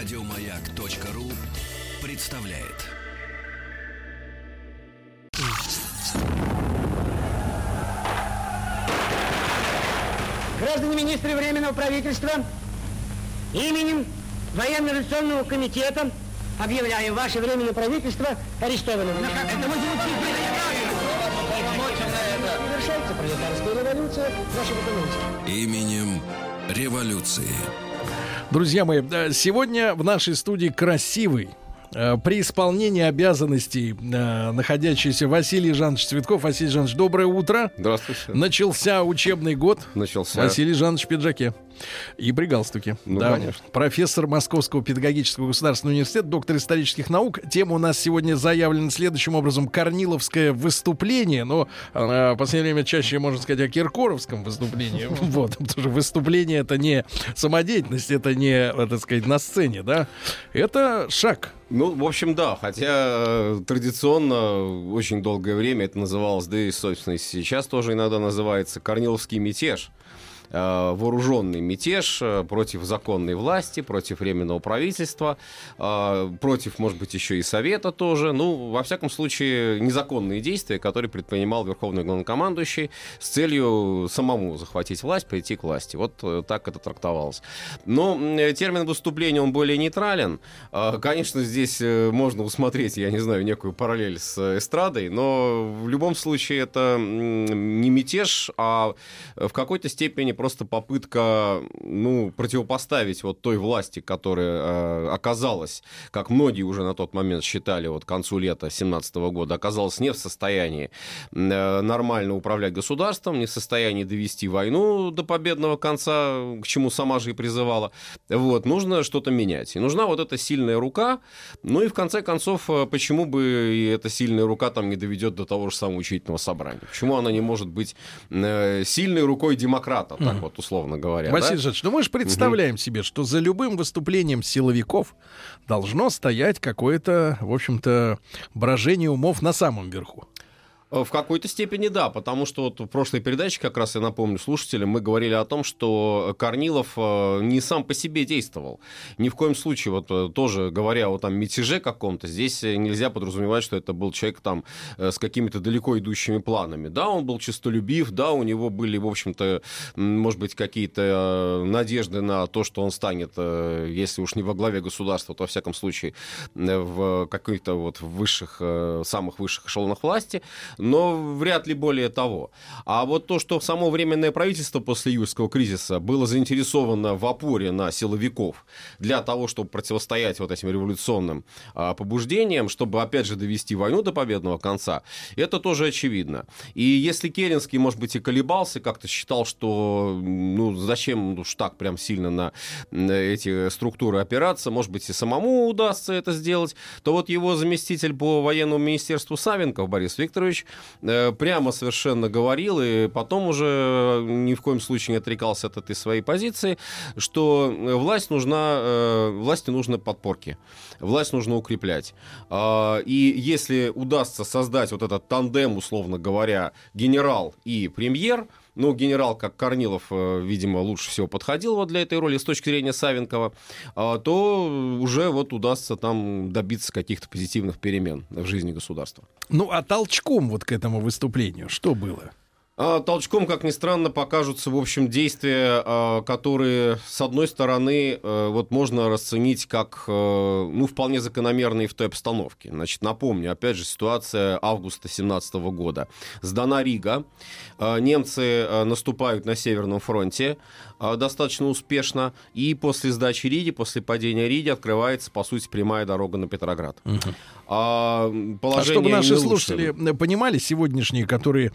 Радиомаяк.ру представляет. Граждане министры Временного правительства, именем Военно-революционного комитета объявляем ваше Временное правительство арестованным. Это вы Завершается пролетарская революция в нашей экономике. Именем революции. Друзья мои, э, сегодня в нашей студии красивый, э, при исполнении обязанностей э, находящийся Василий Жанович Цветков. Василий Жанович, доброе утро. Здравствуйте. Начался учебный год. Начался. Василий Жанович в пиджаке. И при галстуке. Ну, да. конечно. Профессор Московского педагогического государственного университета, доктор исторических наук. Тема у нас сегодня заявлена следующим образом. Корниловское выступление. Но э, в последнее время чаще можно сказать о Киркоровском выступлении. Вот. Потому что выступление это не самодеятельность, это не, так сказать, на сцене, да. Это шаг. Ну, в общем, да. Хотя э, традиционно очень долгое время это называлось, да и, собственно, сейчас тоже иногда называется Корниловский мятеж. Э, Вооруженный мятеж э, против законной власти, против временного правительства, э, против, может быть, еще и Совета тоже. Ну, во всяком случае, незаконные действия, которые предпринимал Верховный главнокомандующий с целью самому захватить власть, прийти к власти. Вот так это трактовалось. Но термин выступления, он более нейтрален. Конечно, здесь можно усмотреть, я не знаю, некую параллель с эстрадой, но в любом случае это не мятеж, а в какой-то степени просто попытка, ну, противопоставить вот той власти, которая э, оказалась, как многие уже на тот момент считали, вот к концу лета 2017 года, оказалась не в состоянии э, нормально управлять государством, не в состоянии довести войну до победного конца, к чему сама же и призывала. Вот, нужно что-то менять. И нужна вот эта сильная рука. Ну и в конце концов, э, почему бы и эта сильная рука там не доведет до того же самого учительного собрания? Почему она не может быть э, сильной рукой демократа, так вот условно говоря? Василий да? Жанович, ну мы же представляем себе, что за любым выступлением силовиков должно стоять какое-то, в общем-то, брожение умов на самом верху. Э, В какой-то степени да, потому что вот в прошлой передаче, как раз я напомню слушателям, мы говорили о том, что Корнилов э, не сам по себе действовал. Ни в коем случае, вот э, тоже говоря о там мятеже каком-то, здесь нельзя подразумевать, что это был человек там с какими-то далеко идущими планами. Да, он был честолюбив, да, у него были, в общем-то, может быть, какие-то надежды на то, что он станет, если уж не во главе государства, то, во всяком случае, в каких-то вот высших, самых высших эшелонах власти но вряд ли более того. А вот то, что само Временное правительство после июльского кризиса было заинтересовано в опоре на силовиков для того, чтобы противостоять вот этим революционным а, побуждениям, чтобы, опять же, довести войну до победного конца, это тоже очевидно. И если Керенский, может быть, и колебался, как-то считал, что ну, зачем уж так прям сильно на на эти структуры опираться, может быть, и самому удастся это сделать, то вот его заместитель по военному министерству Савенков Борис Викторович прямо совершенно говорил, и потом уже ни в коем случае не отрекался от этой своей позиции, что э, власть нужна, э, власти нужны подпорки, власть нужно укреплять. А, И если удастся создать вот этот тандем, условно говоря, генерал и премьер, ну, генерал, как Корнилов, э, видимо, лучше всего подходил вот для этой роли с точки зрения Савенкова, а, то уже вот удастся там добиться каких-то позитивных перемен в жизни государства. Ну, а толчком вот к этому выступлению что было? А Толчком, как ни странно, покажутся, в общем, действия, а, которые, с одной стороны, э, вот можно расценить как, э, ну, вполне закономерные в той обстановке. Значит, напомню, опять же, ситуация августа 17 года. Сдана Рига, а, немцы наступают на Северном фронте а, достаточно успешно, и после сдачи Риги, после падения Риги открывается, по сути, прямая дорога на Петроград. А, А положение чтобы наши слушатели понимали, сегодняшние, которые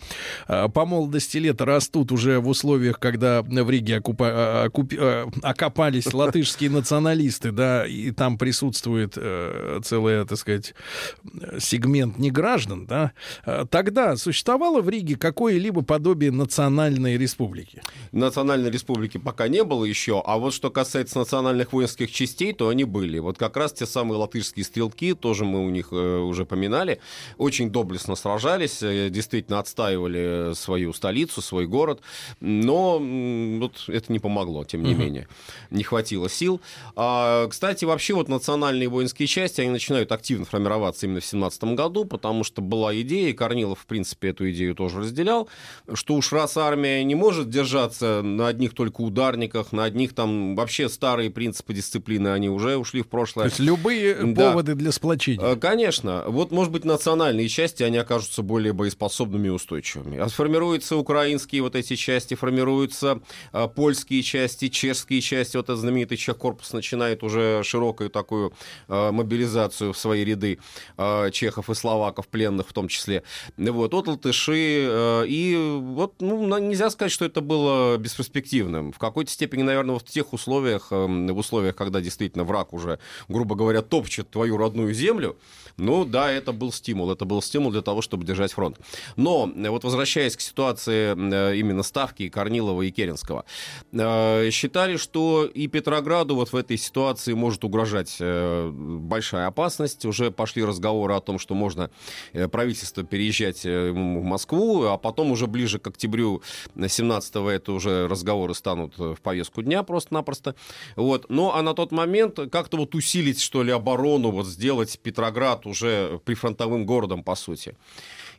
э, по молодости лета растут уже в условиях, когда в Риге окупа- а, окуп- а, окопались латышские националисты, да, и там присутствует э, целый, так сказать, сегмент неграждан, да, э, тогда существовало в Риге какое-либо подобие национальной республики? Национальной республики пока не было еще, а вот что касается национальных воинских частей, то они были. Вот как раз те самые латышские стрелки, тоже мы у них э, уже поминали, очень доблестно сражались, э, действительно отстаивали свое свою столицу, свой город. Но вот это не помогло, тем не угу. менее. Не хватило сил. А, кстати, вообще вот национальные воинские части, они начинают активно формироваться именно в 17 году, потому что была идея, и Корнилов, в принципе, эту идею тоже разделял, что уж раз армия не может держаться на одних только ударниках, на одних там вообще старые принципы дисциплины, они уже ушли в прошлое. То есть любые да. поводы для сплочения. А, конечно. Вот, может быть, национальные части, они окажутся более боеспособными и устойчивыми. А сформируются украинские вот эти части, формируются а, польские части, чешские части. Вот этот знаменитый чех-корпус начинает уже широкую такую а, мобилизацию в свои ряды а, чехов и словаков, пленных в том числе. Вот, от латыши. А, и вот, ну, нельзя сказать, что это было бесперспективным. В какой-то степени, наверное, вот в тех условиях, а, в условиях, когда действительно враг уже, грубо говоря, топчет твою родную землю, ну да, это был стимул. Это был стимул для того, чтобы держать фронт. Но э, вот возвращаясь к ситуации э, именно Ставки, Корнилова и Керенского, э, считали, что и Петрограду вот в этой ситуации может угрожать большая опасность. Уже пошли разговоры о том, что можно правительство переезжать в Москву, а потом уже ближе к октябрю 17-го это уже разговоры станут в повестку дня просто-напросто. Вот. Ну, а на тот момент как-то вот усилить, что ли, оборону, вот сделать Петроград уже прифронтовым городом, по сути.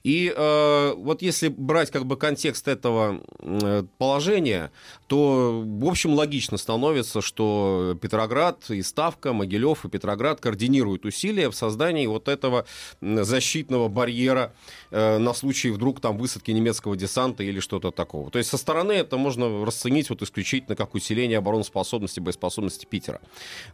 И э, вот если брать как бы контекст этого э, положения, то, в общем, логично становится, что Петроград и Ставка, Могилев и Петроград координируют усилия в создании вот этого защитного барьера э, на случай вдруг там высадки немецкого десанта или что-то такого. То есть со стороны это можно расценить вот исключительно как усиление обороноспособности, боеспособности Питера.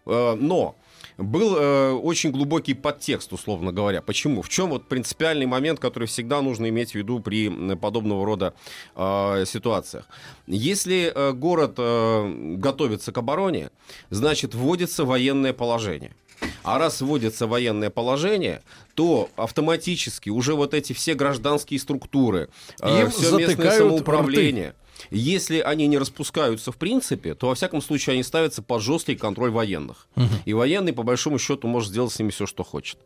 Э, но был э, очень глубокий подтекст, условно говоря. Почему? В чем вот принципиальный момент, который всегда нужно иметь в виду при подобного рода э, ситуациях? Если э, город э, готовится к обороне, значит вводится военное положение. А раз вводится военное положение, то автоматически уже вот эти все гражданские структуры, э, все местное самоуправление. Если они не распускаются в принципе, то во всяком случае они ставятся под жесткий контроль военных. Угу. И военный, по большому счету, может сделать с ними все, что хочет.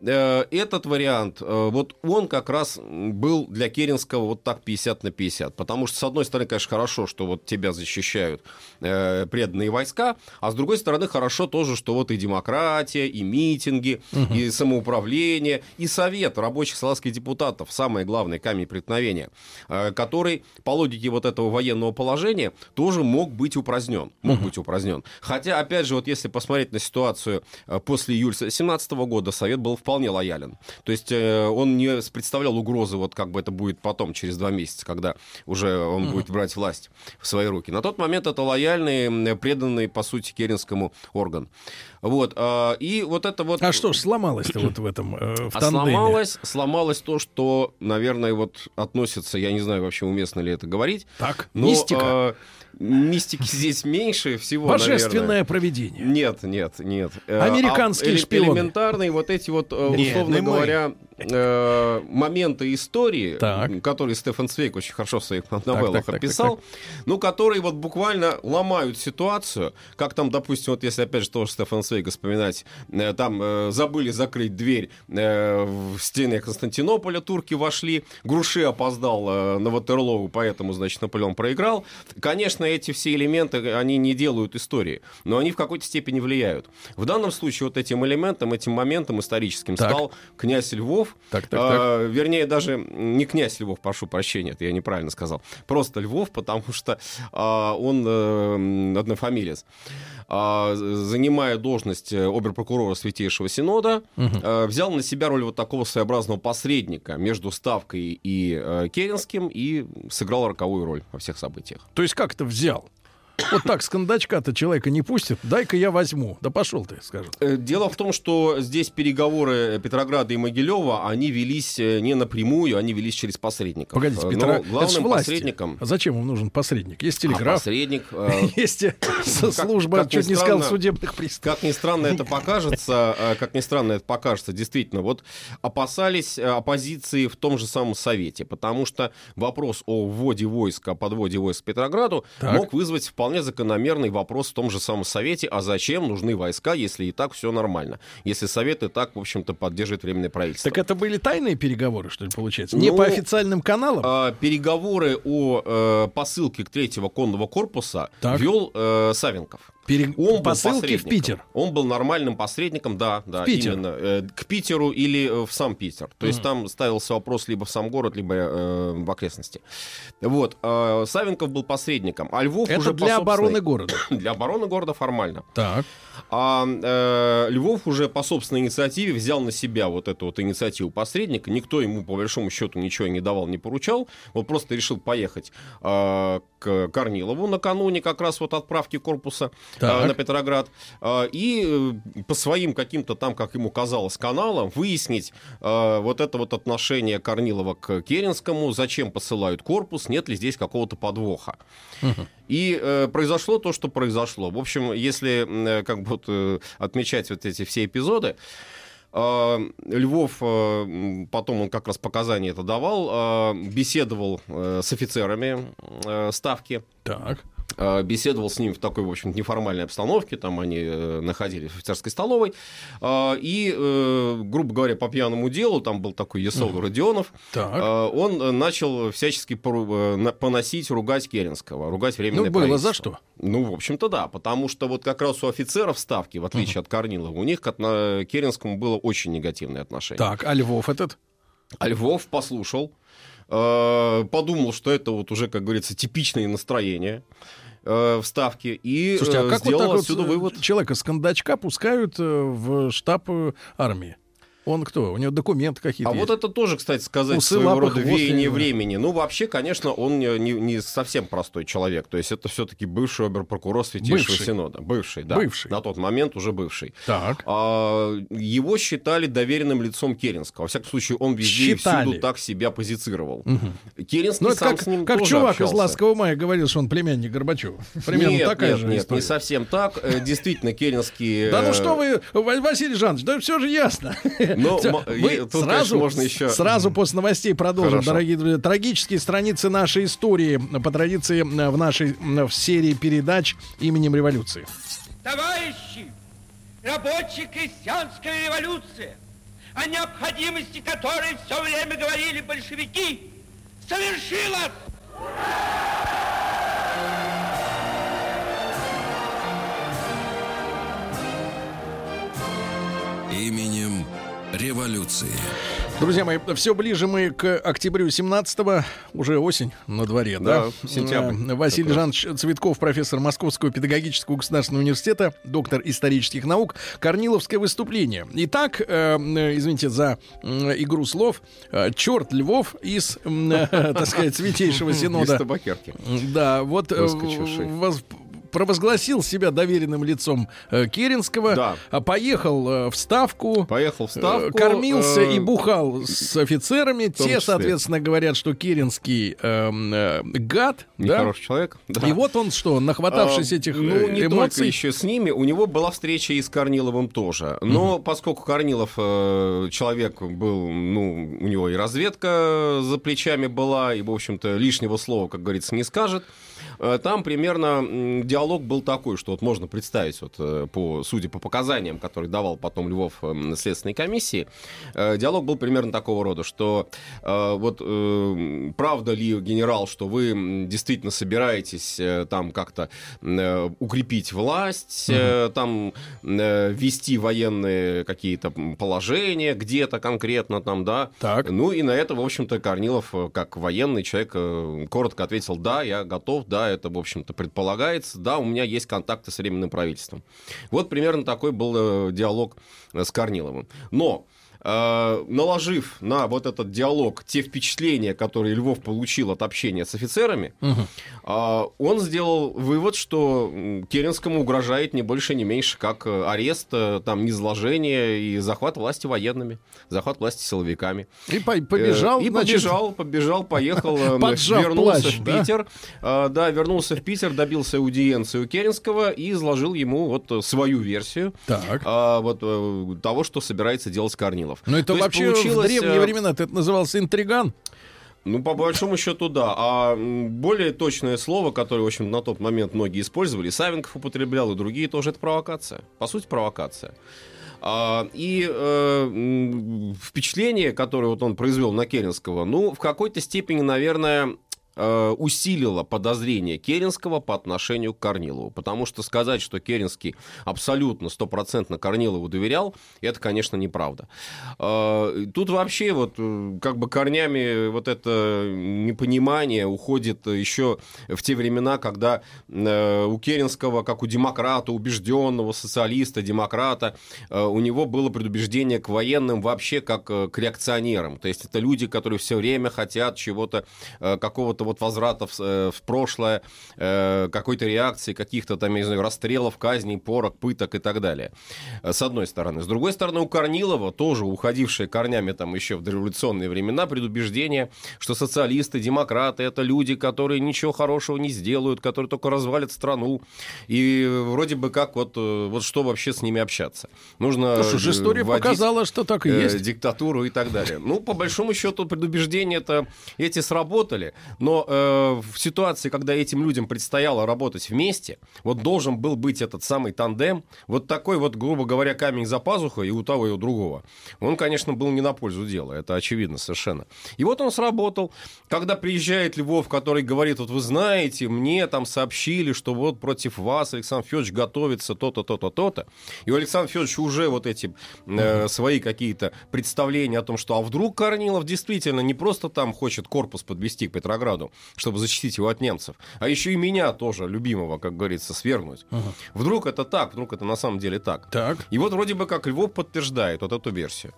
Э, этот вариант, э, вот он как раз был для Керенского вот так 50 на 50. Потому что, с одной стороны, конечно, хорошо, что вот тебя защищают э, преданные войска, а с другой стороны, хорошо тоже, что вот и демократия, и митинги, угу. и самоуправление, и совет рабочих салазских депутатов, самое главное, камень преткновения, который по логике вот этого военного положения тоже мог быть упразднен. Мог угу. быть упразднен. Хотя, опять же, вот если посмотреть на ситуацию э, после июля 2017 года, Совет был вполне лоялен. То есть э, он не представлял угрозы, вот как бы это будет потом, через два месяца, когда уже он угу. будет брать власть в свои руки. На тот момент это лояльный, преданный, по сути, Керенскому орган. Вот, а, и вот это вот... А что ж сломалось-то вот в этом, э, в а сломалось, сломалось то, что, наверное, вот относится, я не знаю вообще уместно ли это говорить. Так, но, мистика. А, мистики здесь меньше всего, Божественное наверное. проведение. Нет, нет, нет. Э, Американские а, шпионы. Элементарные вот эти вот, э, условно нет, говоря, э, моменты истории, так. которые Стефан Свейк очень хорошо в своих новеллах так, так, описал, так, так, так. ну, которые вот буквально ломают ситуацию, как там, допустим, вот если опять же тоже Стефан Свейга вспоминать, э, там э, забыли закрыть дверь э, в стены Константинополя, турки вошли, Груши опоздал э, на Ватерлоу, поэтому, значит, Наполеон проиграл. Конечно, эти все элементы, они не делают истории, но они в какой-то степени влияют. В данном случае вот этим элементом, этим моментом историческим так. стал князь Львов, Львов. Так, так, так. А, вернее, даже не князь Львов, прошу прощения, это я неправильно сказал. Просто Львов, потому что а, он а, однофамилец. А, занимая должность э, оберпрокурора Святейшего Синода, угу. а, взял на себя роль вот такого своеобразного посредника между Ставкой и а, Керенским и сыграл роковую роль во всех событиях. То есть как это взял? Вот так с кондачка-то человека не пустит. Дай-ка я возьму. Да пошел ты, скажет. Э, дело в том, что здесь переговоры Петрограда и Могилева, они велись э, не напрямую, они велись через посредников. Погодите, Петро... главным посредником... А зачем им нужен посредник? Есть телеграф. А посредник... Есть служба, чуть не сказал, судебных приставов. Как ни странно это покажется, как ни странно это покажется, действительно, вот опасались оппозиции в том же самом Совете, потому что вопрос о вводе войск, о подводе войск к Петрограду мог вызвать вполне вполне закономерный вопрос в том же самом Совете, а зачем нужны войска, если и так все нормально? Если Совет и так, в общем-то, поддерживает Временное правительство. Так это были тайные переговоры, что ли, получается? Не Ну, по официальным каналам? А, переговоры о э, посылке к третьего конного корпуса Так. вел э, Савенков. Пере- Он был Посылки в. Питер. Он был нормальным посредником, да, да, Питер. именно э, к Питеру или э, в сам Питер. То есть там ставился вопрос либо в сам город, либо э, в окрестности. Вот. э, Савенков был посредником, а Львов Это уже для обороны города. Для обороны города формально. Так. А э, Львов уже по собственной инициативе взял на себя вот эту вот инициативу посредника. Никто ему, по большому счету, ничего не давал, не поручал. Он просто решил поехать э, к Корнилову накануне как раз вот отправки корпуса Так. на Петроград. э, и э, по своим каким-то там, как ему казалось, каналам выяснить э, вот это вот отношение Корнилова к Керенскому, зачем посылают корпус, нет ли здесь какого-то подвоха. И э, произошло то, что произошло. В общем, если э, как бы вот, э, отмечать вот эти все эпизоды, э, Львов, э, потом он как раз показания это давал, э, беседовал э, с офицерами э, ставки, Так. Э, беседовал с ним в такой, в общем неформальной обстановке, там они э, находились в офицерской столовой, э, и, э, грубо говоря, по пьяному делу, там был такой Есол Родионов, Так. э, он начал всячески э, поносить, ругать Керенского, ругать временное Ну, было за что. Ну, в общем-то, да, потому что вот как раз у офицеров ставки, в отличие от Корнилова, у них к Керенскому было очень негативное отношение. Так, а Львов этот? А Львов послушал, э, подумал, что это вот уже, как говорится, типичные настроения э, в ставке, и Слушайте, а э, как вот сделал так вот отсюда э, вывод. человека с кондачка пускают в штаб армии? Он кто? У него документы какие-то А есть? вот это тоже, кстати сказать, Усы, своего лапы, рода веяние времени. Ну, вообще, конечно, он не, не- не совсем простой человек. То есть это все-таки бывший оберпрокурор Святейшего Бывший. Синода. Бывший, да. Бывший. На тот момент уже бывший. Так. А, его считали доверенным лицом Керенского. Во всяком случае, он везде и Считали. всюду так себя позицировал. Керенский Ну, сам как, с ним как тоже чувак общался. из «Ласкового мая» говорил, что он племянник Горбачева. Примерно нет, такая нет, же нет, история. не совсем так. Э, Действительно, Керенский... Да ну э, что вы, Ва- Василий Жанович, да все же ясно. Ну, мы тут, конечно, сразу, можно еще- сразу после новостей продолжим, Хорошо. дорогие друзья. Трагические страницы нашей истории по традиции в нашей в серии передач именем революции. Товарищи, рабочая крестьянская революция, о необходимости которой все время говорили большевики, совершилась! Революции. Друзья мои, все ближе мы к октябрю 17-го, уже осень на дворе, да? Да, сентябрь. Э, Василий. Жанович Цветков, профессор Московского педагогического государственного университета, доктор исторических наук, Корниловское выступление. Итак, э, э, извините за игру слов, черт Львов из, э, так сказать, Святейшего Из Синода. табакерки. Да, вот э, воз- провозгласил себя доверенным лицом э, Керенского, Да. а поехал э, в Ставку, Поехал в ставку. Э, Кормился э, и бухал с офицерами. Те, числе. соответственно, говорят, что Керенский эм, э, гад. да? Нехороший человек. да. И вот он что, нахватавшись А, этих ну, э, не эмоций. еще с ними, у него была встреча и с Корниловым тоже. Но поскольку Корнилов э, человек был, ну, у него и разведка за плечами была, и, в общем-то, лишнего слова, как говорится, не скажет, э, там примерно диалог был такой, что вот можно представить, вот, э, по, судя по показаниям, которые давал потом Львов э, на Следственной комиссии, э, диалог был примерно такого рода, что э, вот э, правда ли, генерал, что вы действительно собираетесь там как-то укрепить власть, э, там ввести военные какие-то положения где-то конкретно там, да. Так. Ну и на это, в общем-то, Корнилов, как военный человек, коротко ответил, да, я готов, да, это, в общем-то, предполагается, да, у меня есть контакты с Временным правительством. Вот примерно такой был э, диалог э, с Корниловым. Но наложив на вот этот диалог те впечатления, которые Львов получил от общения с офицерами, э, он сделал вывод, что Керенскому угрожает не больше, не меньше, как э, арест, э, там, низложение и захват власти военными, захват власти силовиками. И по- побежал. Э, И побежал, побежал, поехал, э, вернулся плащ, в да? Питер. Э, Да, вернулся в Питер, добился аудиенции у Керенского и изложил ему вот э, свою версию Так. вот э, того, что собирается делать Корнилов. Ну это То есть вообще в получилось, древние э, времена это назывался интриган. Ну, по большому счету, да. А более точное слово, которое, в общем, на тот момент многие использовали, Савенков употреблял, и другие тоже, это провокация. По сути, провокация. А, и э, впечатление, которое вот он произвел на Керенского, ну, в какой-то степени, наверное, усилило подозрение Керенского по отношению к Корнилову. Потому что сказать, что Керенский абсолютно стопроцентно Корнилову доверял, это, конечно, неправда. Э, тут вообще вот э, как бы корнями вот это непонимание уходит еще в те времена, когда у Керенского, как у демократа, убежденного социалиста, демократа, у него было предубеждение к военным вообще как к реакционерам. То есть это люди, которые все время хотят чего-то, какого-то вот возврата в, э, в прошлое, э, какой-то реакции, каких-то там, я не знаю, расстрелов, казней, порок, пыток и так далее. Э, с одной стороны. С другой стороны, у Корнилова, тоже уходившие корнями там еще в дореволюционные времена, предубеждение, что социалисты, демократы — это люди, которые ничего хорошего не сделают, которые только развалят страну. И вроде бы как вот, вот что вообще с ними общаться? Нужно ну, что история показала, что так и есть. Диктатуру и так далее. Ну, по большому счету, предубеждения это эти сработали, но э, в ситуации, когда этим людям предстояло работать вместе, вот должен был быть этот самый тандем, вот такой вот, грубо говоря, камень за пазухой и у того, и у другого. Он, конечно, был не на пользу дела, это очевидно совершенно. И вот он сработал. Когда приезжает Львов, который говорит, вот вы знаете, мне там сообщили, что вот против вас Александр Федорович готовится то-то, то-то, то-то. И у Александра Федоровича уже вот эти э, свои какие-то представления о том, что а вдруг Корнилов действительно не просто там хочет корпус подвести к Петрограду, Ленинграду, чтобы защитить его от немцев, а еще и меня тоже, любимого, как говорится, свергнуть. Ага. Вдруг это так, вдруг это на самом деле так. так. И вот вроде бы как Львов подтверждает вот эту версию.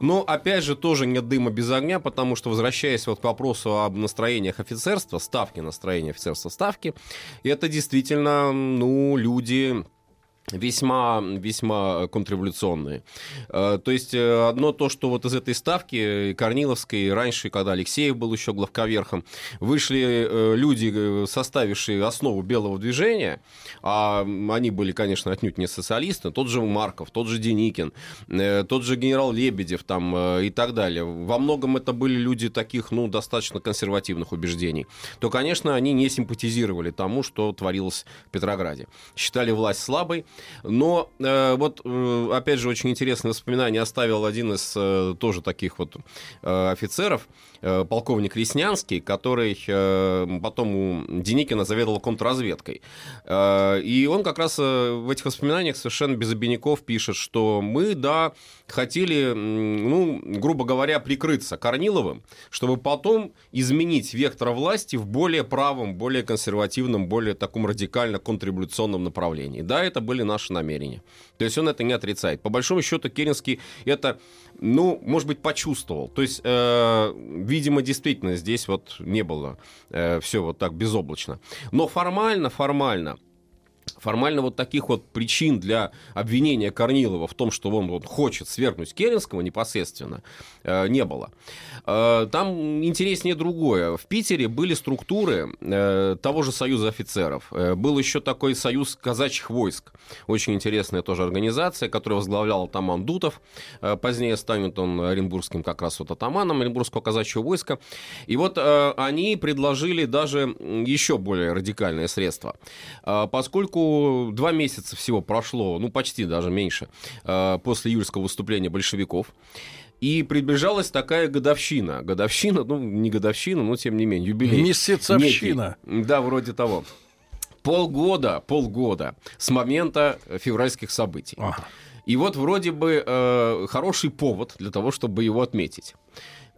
Но опять же тоже нет дыма без огня, потому что возвращаясь вот к вопросу об настроениях офицерства, ставки настроения офицерства, ставки, это действительно, ну, люди весьма, весьма контрреволюционные. Э, то есть э, одно то, что вот из этой ставки Корниловской, раньше, когда Алексеев был еще главковерхом, вышли э, люди, составившие основу белого движения, а они были, конечно, отнюдь не социалисты, тот же Марков, тот же Деникин, тот же генерал Лебедев там и так далее. Во многом это были люди таких, ну, достаточно консервативных убеждений. То, конечно, они не симпатизировали тому, что творилось в Петрограде. Считали власть слабой, но э, вот, э, опять же, очень интересное воспоминание оставил один из э, тоже таких вот э, офицеров, полковник Реснянский, который э, потом у Деникина заведовал контрразведкой. Э, и он как раз э, в этих воспоминаниях совершенно без обиняков пишет, что мы, да, хотели, ну, грубо говоря, прикрыться Корниловым, чтобы потом изменить вектор власти в более правом, более консервативном, более таком радикально контрреволюционном направлении. Да, это были наши намерения. То есть он это не отрицает. По большому счету Керенский это, ну, может быть, почувствовал. То есть, э, видимо, действительно здесь вот не было э, все вот так безоблачно. Но формально, формально формально вот таких вот причин для обвинения Корнилова в том, что он вот хочет свергнуть Керенского непосредственно, э, не было. Э, там интереснее другое. В Питере были структуры э, того же Союза офицеров. Был еще такой Союз казачьих войск. Очень интересная тоже организация, которую возглавлял атаман Дутов. Позднее станет он оренбургским как раз вот атаманом Оренбургского казачьего войска. И вот они предложили даже еще более радикальное средство. Поскольку два месяца всего прошло, ну почти даже меньше, э, после июльского выступления большевиков. И приближалась такая годовщина. Годовщина, ну, не годовщина, но тем не менее, юбилей. Месяцовщина. Некий. Да, вроде того. Полгода, полгода с момента февральских событий. Ага. И вот вроде бы э, хороший повод для того, чтобы его отметить.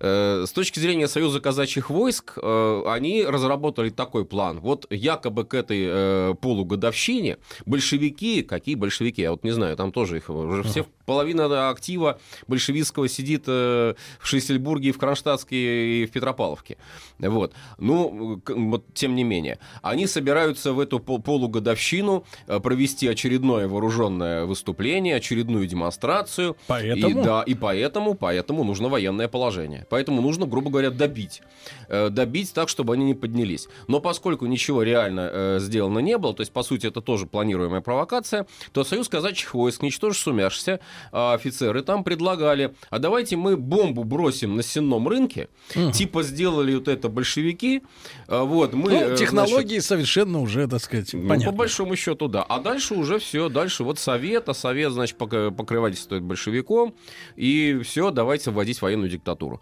Э, с точки зрения Союза казачьих войск, э, они разработали такой план. Вот якобы к этой э, полугодовщине большевики, какие большевики, я вот не знаю, там тоже их уже все половина актива большевистского сидит в Шлиссельбурге, и в Кронштадтске и в Петропавловке. Вот. Ну, вот, тем не менее. Они собираются в эту полугодовщину провести очередное вооруженное выступление, очередную демонстрацию. Поэтому? И, да, и поэтому, поэтому нужно военное положение. Поэтому нужно, грубо говоря, добить. Э, добить так, чтобы они не поднялись. Но поскольку ничего реально э, сделано не было, то есть, по сути, это тоже планируемая провокация, то Союз казачьих войск, ничтоже сумяшься, а, офицеры там предлагали, а давайте мы бомбу бросим на сенном рынке, угу. типа сделали вот это большевики, а, вот, мы... Ну, технологии значит, совершенно уже, так сказать, ну, понятно. по большому счету, да. А дальше уже все, дальше вот совет, а совет, значит, покрывательствует большевиком, и все, давайте вводить военную диктатуру.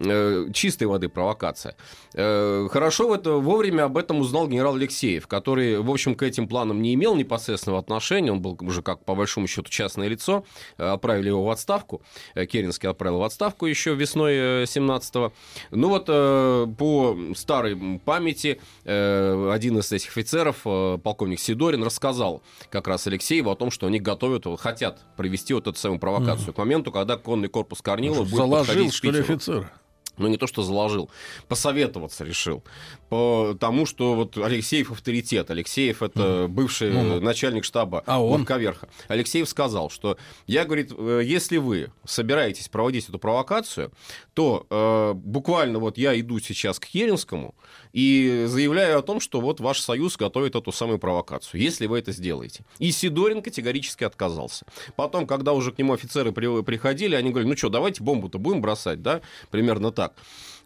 Э, чистой воды провокация. Э, хорошо это, вовремя об этом узнал генерал Алексеев, который, в общем, к этим планам не имел непосредственного отношения, он был уже, как по большому счету, частное лицо, э, отправили его в отставку, Керенский отправил в отставку еще весной 17-го. Ну вот, по старой памяти, один из этих офицеров, полковник Сидорин, рассказал как раз Алексееву о том, что они готовят, хотят провести вот эту самую провокацию mm. к моменту, когда конный корпус Корнилова будет Заложил, подходить что ли, офицер? Ну не то что заложил, посоветоваться решил. По тому, что вот Алексеев авторитет. Алексеев это бывший mm. начальник штаба а он? Верха. Алексеев сказал, что я, говорит, э, если вы собираетесь проводить эту провокацию, то э, буквально вот я иду сейчас к Керенскому и заявляю о том, что вот ваш союз готовит эту самую провокацию, если вы это сделаете. И Сидорин категорически отказался. Потом, когда уже к нему офицеры приходили, они говорили, ну что, давайте бомбу-то будем бросать, да, примерно так.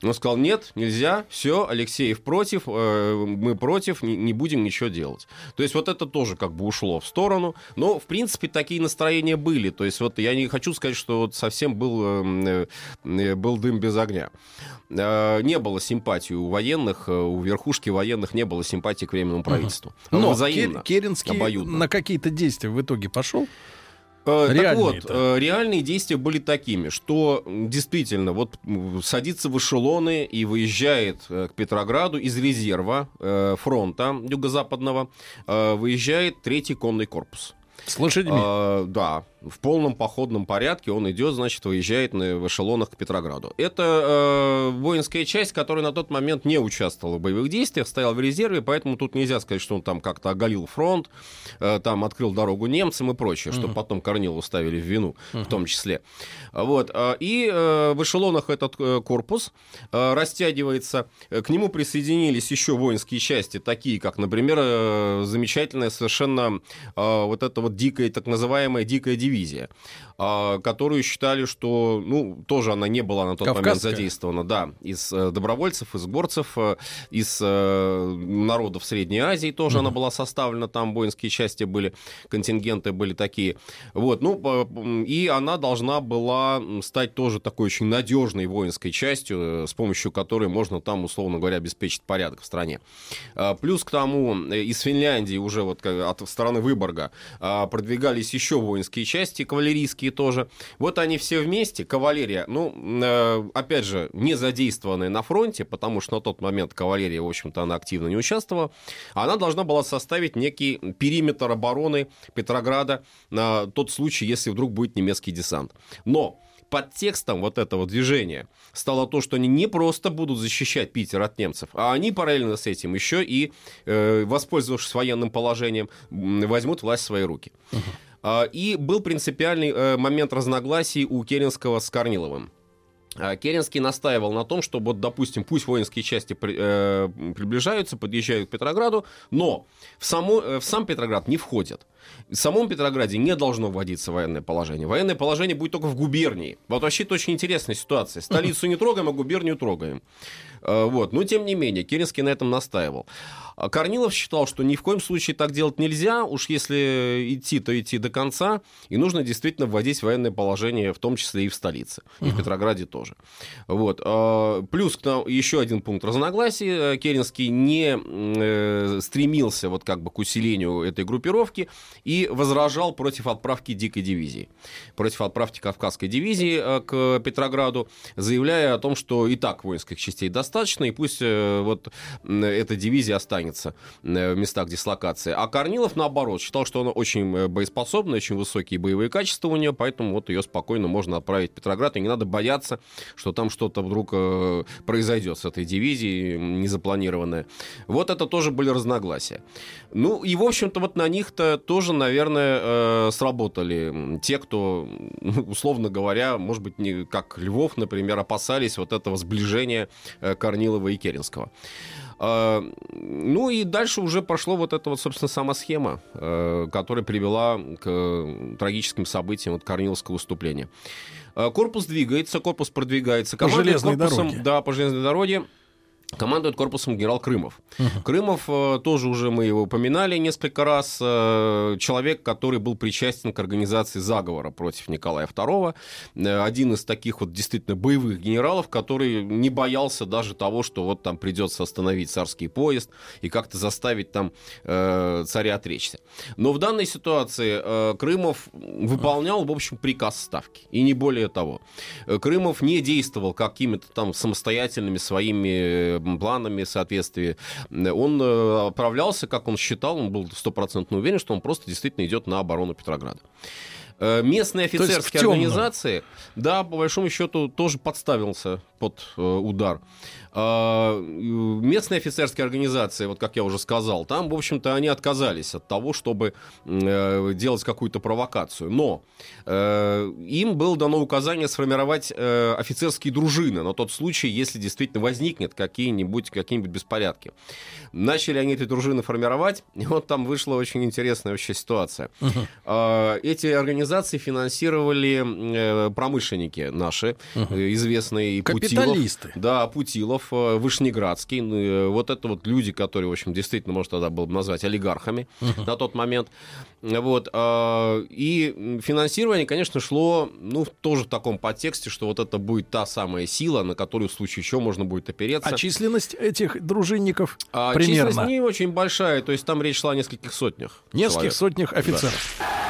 Он сказал, нет, нельзя, все, Алексеев против, э, мы против, не, не будем ничего делать. То есть вот это тоже как бы ушло в сторону. Но, в принципе, такие настроения были. То есть вот я не хочу сказать, что вот совсем был, э, э, был дым без огня. Э, не было симпатии у военных, э, у верхушки военных не было симпатии к временному правительству. Но Керенский обоюдно. на какие-то действия в итоге пошел? Э, так вот, э, реальные действия были такими, что действительно вот садится в эшелоны и выезжает э, к Петрограду из резерва фронта юго-западного, выезжает третий конный корпус. С лошадьми? А, да, в полном походном порядке он идет, значит, выезжает на, в эшелонах к Петрограду. Это э, воинская часть, которая на тот момент не участвовала в боевых действиях, стояла в резерве, поэтому тут нельзя сказать, что он там как-то оголил фронт, э, там открыл дорогу немцам и прочее, uh-huh. что потом Корнилову ставили в вину uh-huh. в том числе. Вот. Э, и э, в эшелонах этот э, корпус э, растягивается. К нему присоединились еще воинские части, такие как, например, э, замечательная совершенно э, вот эта вот дикая, так называемая дикая дивизия дивизия, а, которую считали, что, ну, тоже она не была на тот Кавказская. момент задействована, да, из э, добровольцев, из горцев, э, из э, народов Средней Азии тоже mm-hmm. она была составлена, там воинские части были, контингенты были такие. Вот, ну, и она должна была стать тоже такой очень надежной воинской частью, с помощью которой можно там, условно говоря, обеспечить порядок в стране. А, плюс к тому, из Финляндии уже вот от стороны Выборга а, продвигались еще воинские части кавалерийские тоже. Вот они все вместе, кавалерия, ну, э, опять же, не задействованная на фронте, потому что на тот момент кавалерия, в общем-то, она активно не участвовала. Она должна была составить некий периметр обороны Петрограда на тот случай, если вдруг будет немецкий десант. Но под текстом вот этого движения стало то, что они не просто будут защищать Питер от немцев, а они параллельно с этим еще и, э, воспользовавшись военным положением, возьмут власть в свои руки. Uh-huh. А, и был принципиальный э, момент разногласий у Керенского с Корниловым. А, Керенский настаивал на том, что, вот, допустим, пусть воинские части при, э, приближаются, подъезжают к Петрограду, но в, само, э, в сам Петроград не входят. В самом Петрограде не должно вводиться военное положение. Военное положение будет только в губернии. Вот вообще это очень интересная ситуация. Столицу не трогаем, а губернию трогаем. Э, вот. Но, тем не менее, Керенский на этом настаивал. А Корнилов считал, что ни в коем случае так делать нельзя. Уж если идти, то идти до конца. И нужно действительно вводить военное положение, в том числе и в столице. И в Петрограде тоже. Вот. А, плюс еще один пункт разногласий. Керенский не э, стремился вот как бы к усилению этой группировки и возражал против отправки дикой дивизии. Против отправки Кавказской дивизии э, к Петрограду, заявляя о том, что и так воинских частей достаточно, и пусть э, вот эта дивизия останется э, в местах дислокации. А Корнилов, наоборот, считал, что она очень боеспособна, очень высокие боевые качества у нее, поэтому вот ее спокойно можно отправить в Петроград, и не надо бояться, что там что-то вдруг произойдет с этой дивизией незапланированное. Вот это тоже были разногласия. Ну и, в общем-то, вот на них-то тоже тоже, наверное, э, сработали те, кто, условно говоря, может быть, не как Львов, например, опасались вот этого сближения э, Корнилова и Керенского. Э, Ну и дальше уже пошло вот эта вот, собственно, сама схема, которая привела к трагическим событиям вот Корниловского выступления. Корпус двигается, корпус продвигается. По железной корпусом- дороге. Да, по железной дороге. Командует корпусом генерал Крымов. Крымов, э, тоже уже мы его упоминали несколько раз, э, человек, который был причастен к организации заговора против Николая II. Э, Один из таких вот действительно боевых генералов, который не боялся даже того, что вот там придется остановить царский поезд и как-то заставить там царя отречься. Но в данной ситуации Крымов выполнял, в общем, приказ ставки. И не более того. Крымов не действовал какими-то там самостоятельными своими планами соответствии. Он э, отправлялся, как он считал, он был стопроцентно уверен, что он просто действительно идет на оборону Петрограда. Э, Местные офицерские организации, да, по большому счету, тоже подставился под э, удар. А, э, Местные офицерские организации, вот как я уже сказал, там, в общем-то, они отказались от того, чтобы э, делать какую-то провокацию. Но им было дано указание сформировать офицерские дружины на тот случай, если действительно возникнет какие-нибудь какие беспорядки. Начали они эти дружины формировать, и вот там вышла очень интересная вообще ситуация. А, Эти организации финансировали промышленники наши, э, известные и Путилов. Да, Путилов, э, Вышнеградский. ну, э, Вот это вот люди, которые, в общем, действительно, можно тогда было бы назвать олигархами на тот момент. Вот. а, И финансирование, конечно, шло, ну, тоже в таком подтексте, что вот это будет та самая сила, на которую в случае чего можно будет опереться. А численность этих дружинников А примерно? численность не очень большая, то есть там речь шла о нескольких сотнях. Нескольких человек. сотнях офицеров. Именем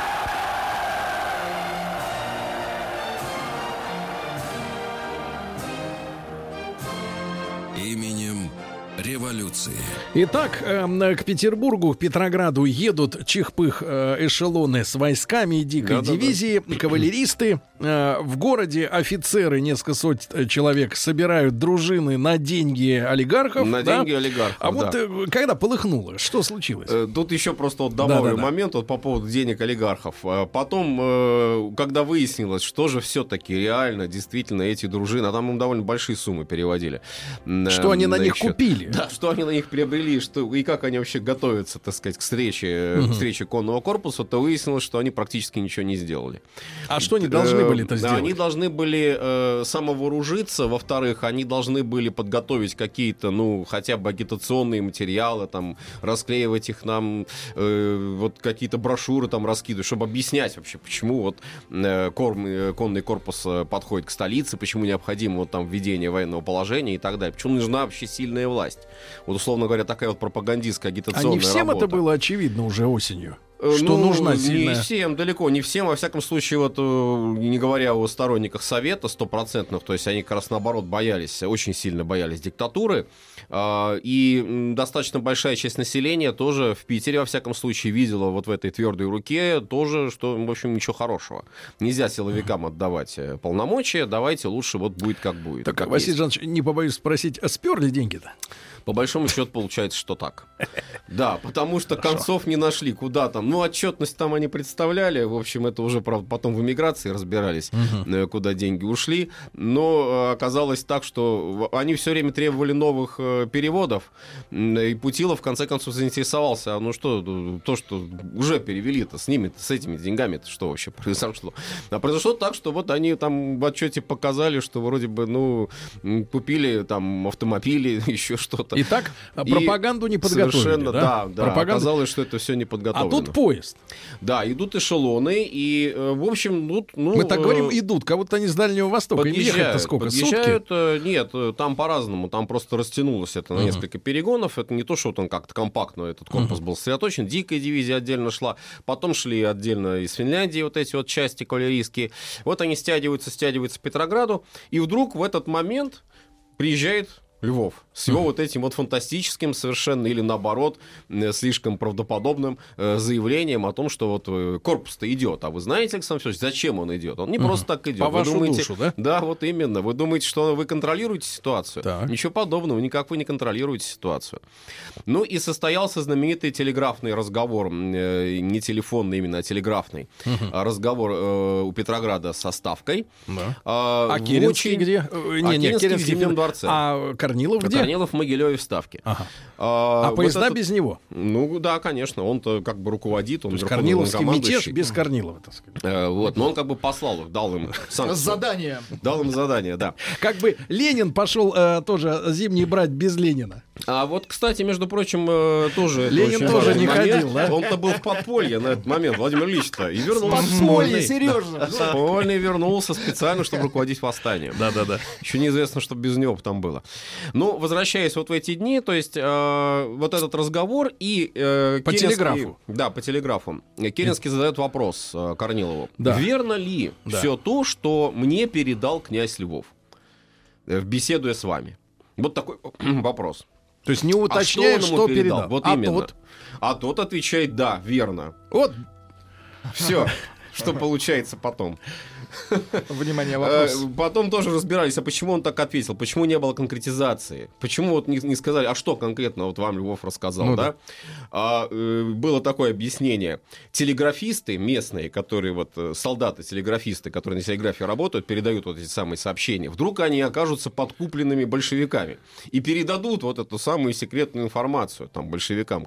революции. Итак, эм, к Петербургу, к Петрограду едут чихпых э, эшелоны с войсками дикой Да-да-да. дивизии, кавалеристы. Э, в городе офицеры, несколько сот э, человек, собирают дружины на деньги олигархов. На да? деньги олигархов, А вот да. когда полыхнуло, что случилось? Тут еще просто вот добавлю Да-да-да. момент вот по поводу денег олигархов. Потом, когда выяснилось, что же все-таки реально, действительно, эти дружины, а там им довольно большие суммы переводили. Что они на них счет. купили? Да, что они на них приобрели, что, и как они вообще готовятся, так сказать, к встрече, э, к встрече конного корпуса, то выяснилось, что они практически ничего не сделали. А что они должны Э, были это сделать? Они должны были э, самовооружиться, во-вторых, они должны были подготовить какие-то, ну, хотя бы агитационные материалы, там, расклеивать их нам, э, вот какие-то брошюры там раскидывать, чтобы объяснять вообще, почему вот э, корм- э, конный корпус э, подходит к столице, почему необходимо вот там введение военного положения и так далее, почему нужна вообще сильная власть. Вот, условно говоря, такая вот пропагандистская А агитационная не всем работа. это было очевидно уже осенью? Э, Что ну, нужна Не сильная... всем, далеко не всем. Во всяком случае, вот, э, не говоря о сторонниках Совета стопроцентных, то есть они как раз наоборот боялись, очень сильно боялись диктатуры. А, И достаточно большая часть населения тоже в Питере, во всяком случае, видела вот в этой твердой руке тоже, что, в общем, ничего хорошего. Нельзя силовикам отдавать э, полномочия, давайте лучше вот будет как будет. Так, как Василий есть. Жанович, не побоюсь спросить, а сперли деньги-то? По большому счету получается, что так. Да, потому что концов не нашли, куда там. Ну, отчетность там они представляли. В общем, это уже, правда, потом в эмиграции разбирались, э, куда деньги ушли. Но э, оказалось так, что они все время требовали новых э, переводов. И Путилов, в конце концов, заинтересовался. А ну что, то, что уже перевели-то, с ними, с этими деньгами-то что вообще произошло? А произошло так, что вот они там в отчете показали, что вроде бы, ну, купили там автомобили, еще что-то. Итак, И пропаганду не подготовили, Совершенно, да? да, да. Пропаганду- Оказалось, что это все не А подготовлено. тут поезд. Да, идут эшелоны, и, э, в общем, тут, ну... Мы так э, говорим, идут, как будто они с Дальнего Востока. Ехать-то Подъезжают, сколько? подъезжают, Сутки? э, нет, там по-разному, там просто растянулось это на несколько перегонов, это не то, что вот он как-то компактно, этот корпус был сосредоточен, дикая дивизия отдельно шла, потом шли отдельно из Финляндии вот эти вот части кавалерийские, вот они стягиваются, стягиваются к Петрограду, и вдруг в этот момент приезжает Львов. С его вот этим вот фантастическим совершенно или наоборот э, слишком правдоподобным э, заявлением о том, что вот э, корпус-то идет. А вы знаете, Александр Федорович, зачем он идет? Он не просто так идет. По Вы вашу думаете- душу, да? Да, вот именно. Вы думаете, что вы контролируете ситуацию? Так. Ничего подобного, никак вы не контролируете ситуацию. Ну и состоялся знаменитый телеграфный разговор, э, не телефонный именно, а телеграфный а разговор э, у Петрограда со Ставкой. Да. А, А в Керенский очень- где? Э, А Керенский в Зимнем дворце. А Корнилов где? Корнилов в Могилеве в Ставке. Ага. А, А вот поезда этот- без него? Ну да, конечно, он-то как бы руководит, он То есть Корниловский мятеж без Корнилова, так сказать. Э, вот, но он как бы послал их, дал им санкцию. Задание. Дал им задание, да. Как бы Ленин пошел э, тоже зимний брать без Ленина. А вот, кстати, между прочим, э, тоже... Ленин тоже не момент. ходил, да? Он-то был в подполье на этот момент, Владимир Ильич-то, и вернулся. Подполье, Сережа. Подполье вернулся специально, чтобы руководить восстанием. Да-да-да. Еще неизвестно, что без него там было. Ну, возвращаясь вот в эти дни, то есть э, вот этот разговор и... э, По Керенский- телеграфу. Да, по телеграфу. Керенский задает вопрос э, Корнилову. Да. Верно ли Да. все то, что мне передал князь Львов, э, беседуя с вами? Вот такой вопрос. То есть не А уточняет, он ему что передал. Вот а именно. тот? А тот отвечает, да, верно. Вот, Все, что получается потом. Внимание, вопрос. Э, Потом тоже разбирались, а почему он так ответил, почему не было конкретизации, почему вот не, не сказали, а что конкретно вот вам Львов рассказал, Ну да? А, э, было такое объяснение. Телеграфисты местные, которые вот э, солдаты-телеграфисты, которые на телеграфе работают, передают вот эти самые сообщения, вдруг они окажутся подкупленными большевиками и передадут вот эту самую секретную информацию там большевикам.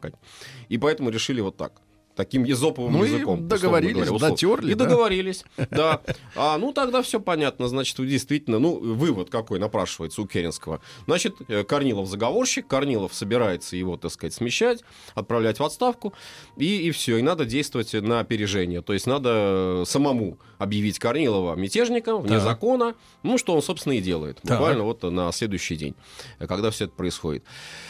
И поэтому решили вот так. Таким езоповым Ну и языком. условно договорились, говоря, условно. дотерли, И да? договорились, да. А, ну, тогда все понятно. Значит, действительно, ну, вывод какой напрашивается у Керенского. Значит, э, Корнилов заговорщик, Корнилов собирается его, так сказать, смещать, отправлять в отставку, и, и все. И надо действовать на опережение. То есть надо э, самому объявить Корнилова мятежником, вне Так. закона, ну, что он, собственно, и делает. Так. Буквально вот на следующий день, э, когда все это происходит.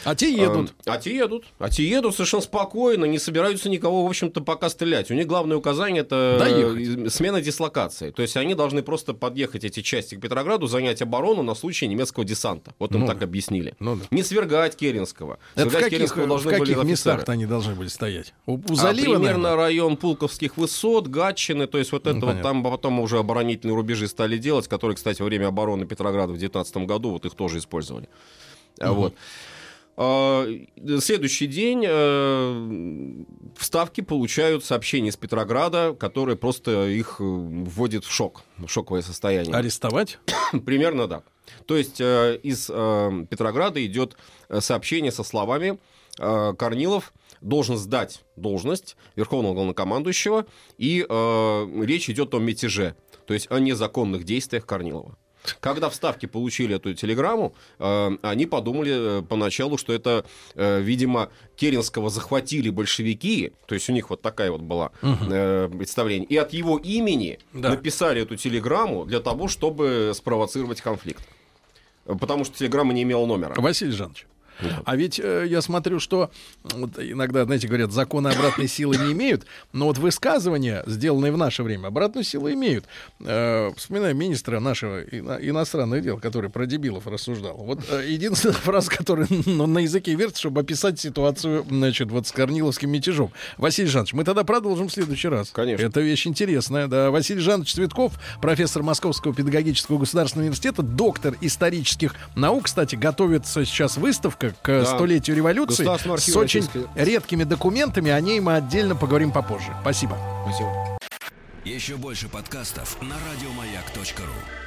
а те едут. А, а те едут. А те едут совершенно спокойно, не собираются никого, в общем-то, пока стрелять. У них главное указание это Доехать. э, смена дислокации. То есть они должны просто подъехать, эти части, к Петрограду, занять оборону на случай немецкого десанта. Вот им Ну так объяснили. Ну да. Не свергать Керенского. Это в Свергать каких, Керенского в должны были каких офицеры. местах они должны были стоять? У, у А, залива, примерно наверное? район Пулковских высот, Гатчины, то есть вот это вот понятно. там потом уже оборонительные рубежи стали делать, которые, кстати, во время обороны Петрограда в 19 году вот их тоже использовали. А, Вот. А, Следующий день э, в Ставке получают сообщение из Петрограда, которое просто их э, вводит в шок, в шоковое состояние. Арестовать? Примерно так. То есть э, из Петрограда идет сообщение со словами Корнилов должен сдать должность верховного главнокомандующего, и речь идет о мятеже, то есть о незаконных действиях Корнилова. Когда в Ставке получили эту телеграмму, э, они подумали э, поначалу, что это, э, видимо, Керенского захватили большевики, то есть у них вот такая вот была э, представление, и от его имени Да. написали эту телеграмму для того, чтобы спровоцировать конфликт. Потому что телеграмма не имела номера. Василий Жанович. А ведь э, я смотрю, что вот иногда, знаете, говорят, законы обратной силы не имеют, но вот высказывания, сделанные в наше время, обратную силу имеют. Э, вспоминаю министра нашего ино- иностранных дел, который про дебилов рассуждал. Вот э, единственная фраза, которая ну, на языке вертится, чтобы описать ситуацию, значит, вот с Корниловским мятежом. Василий Жанович, мы тогда продолжим в следующий раз. Конечно. Это вещь интересная, да. Василий Жанович Цветков, профессор Московского педагогического государственного университета, доктор исторических наук. Кстати, готовится сейчас выставка к Да. столетию революции с очень Российской- редкими документами. О ней мы отдельно поговорим попозже. Спасибо. Спасибо. Еще больше подкастов на радиомаяк.ру.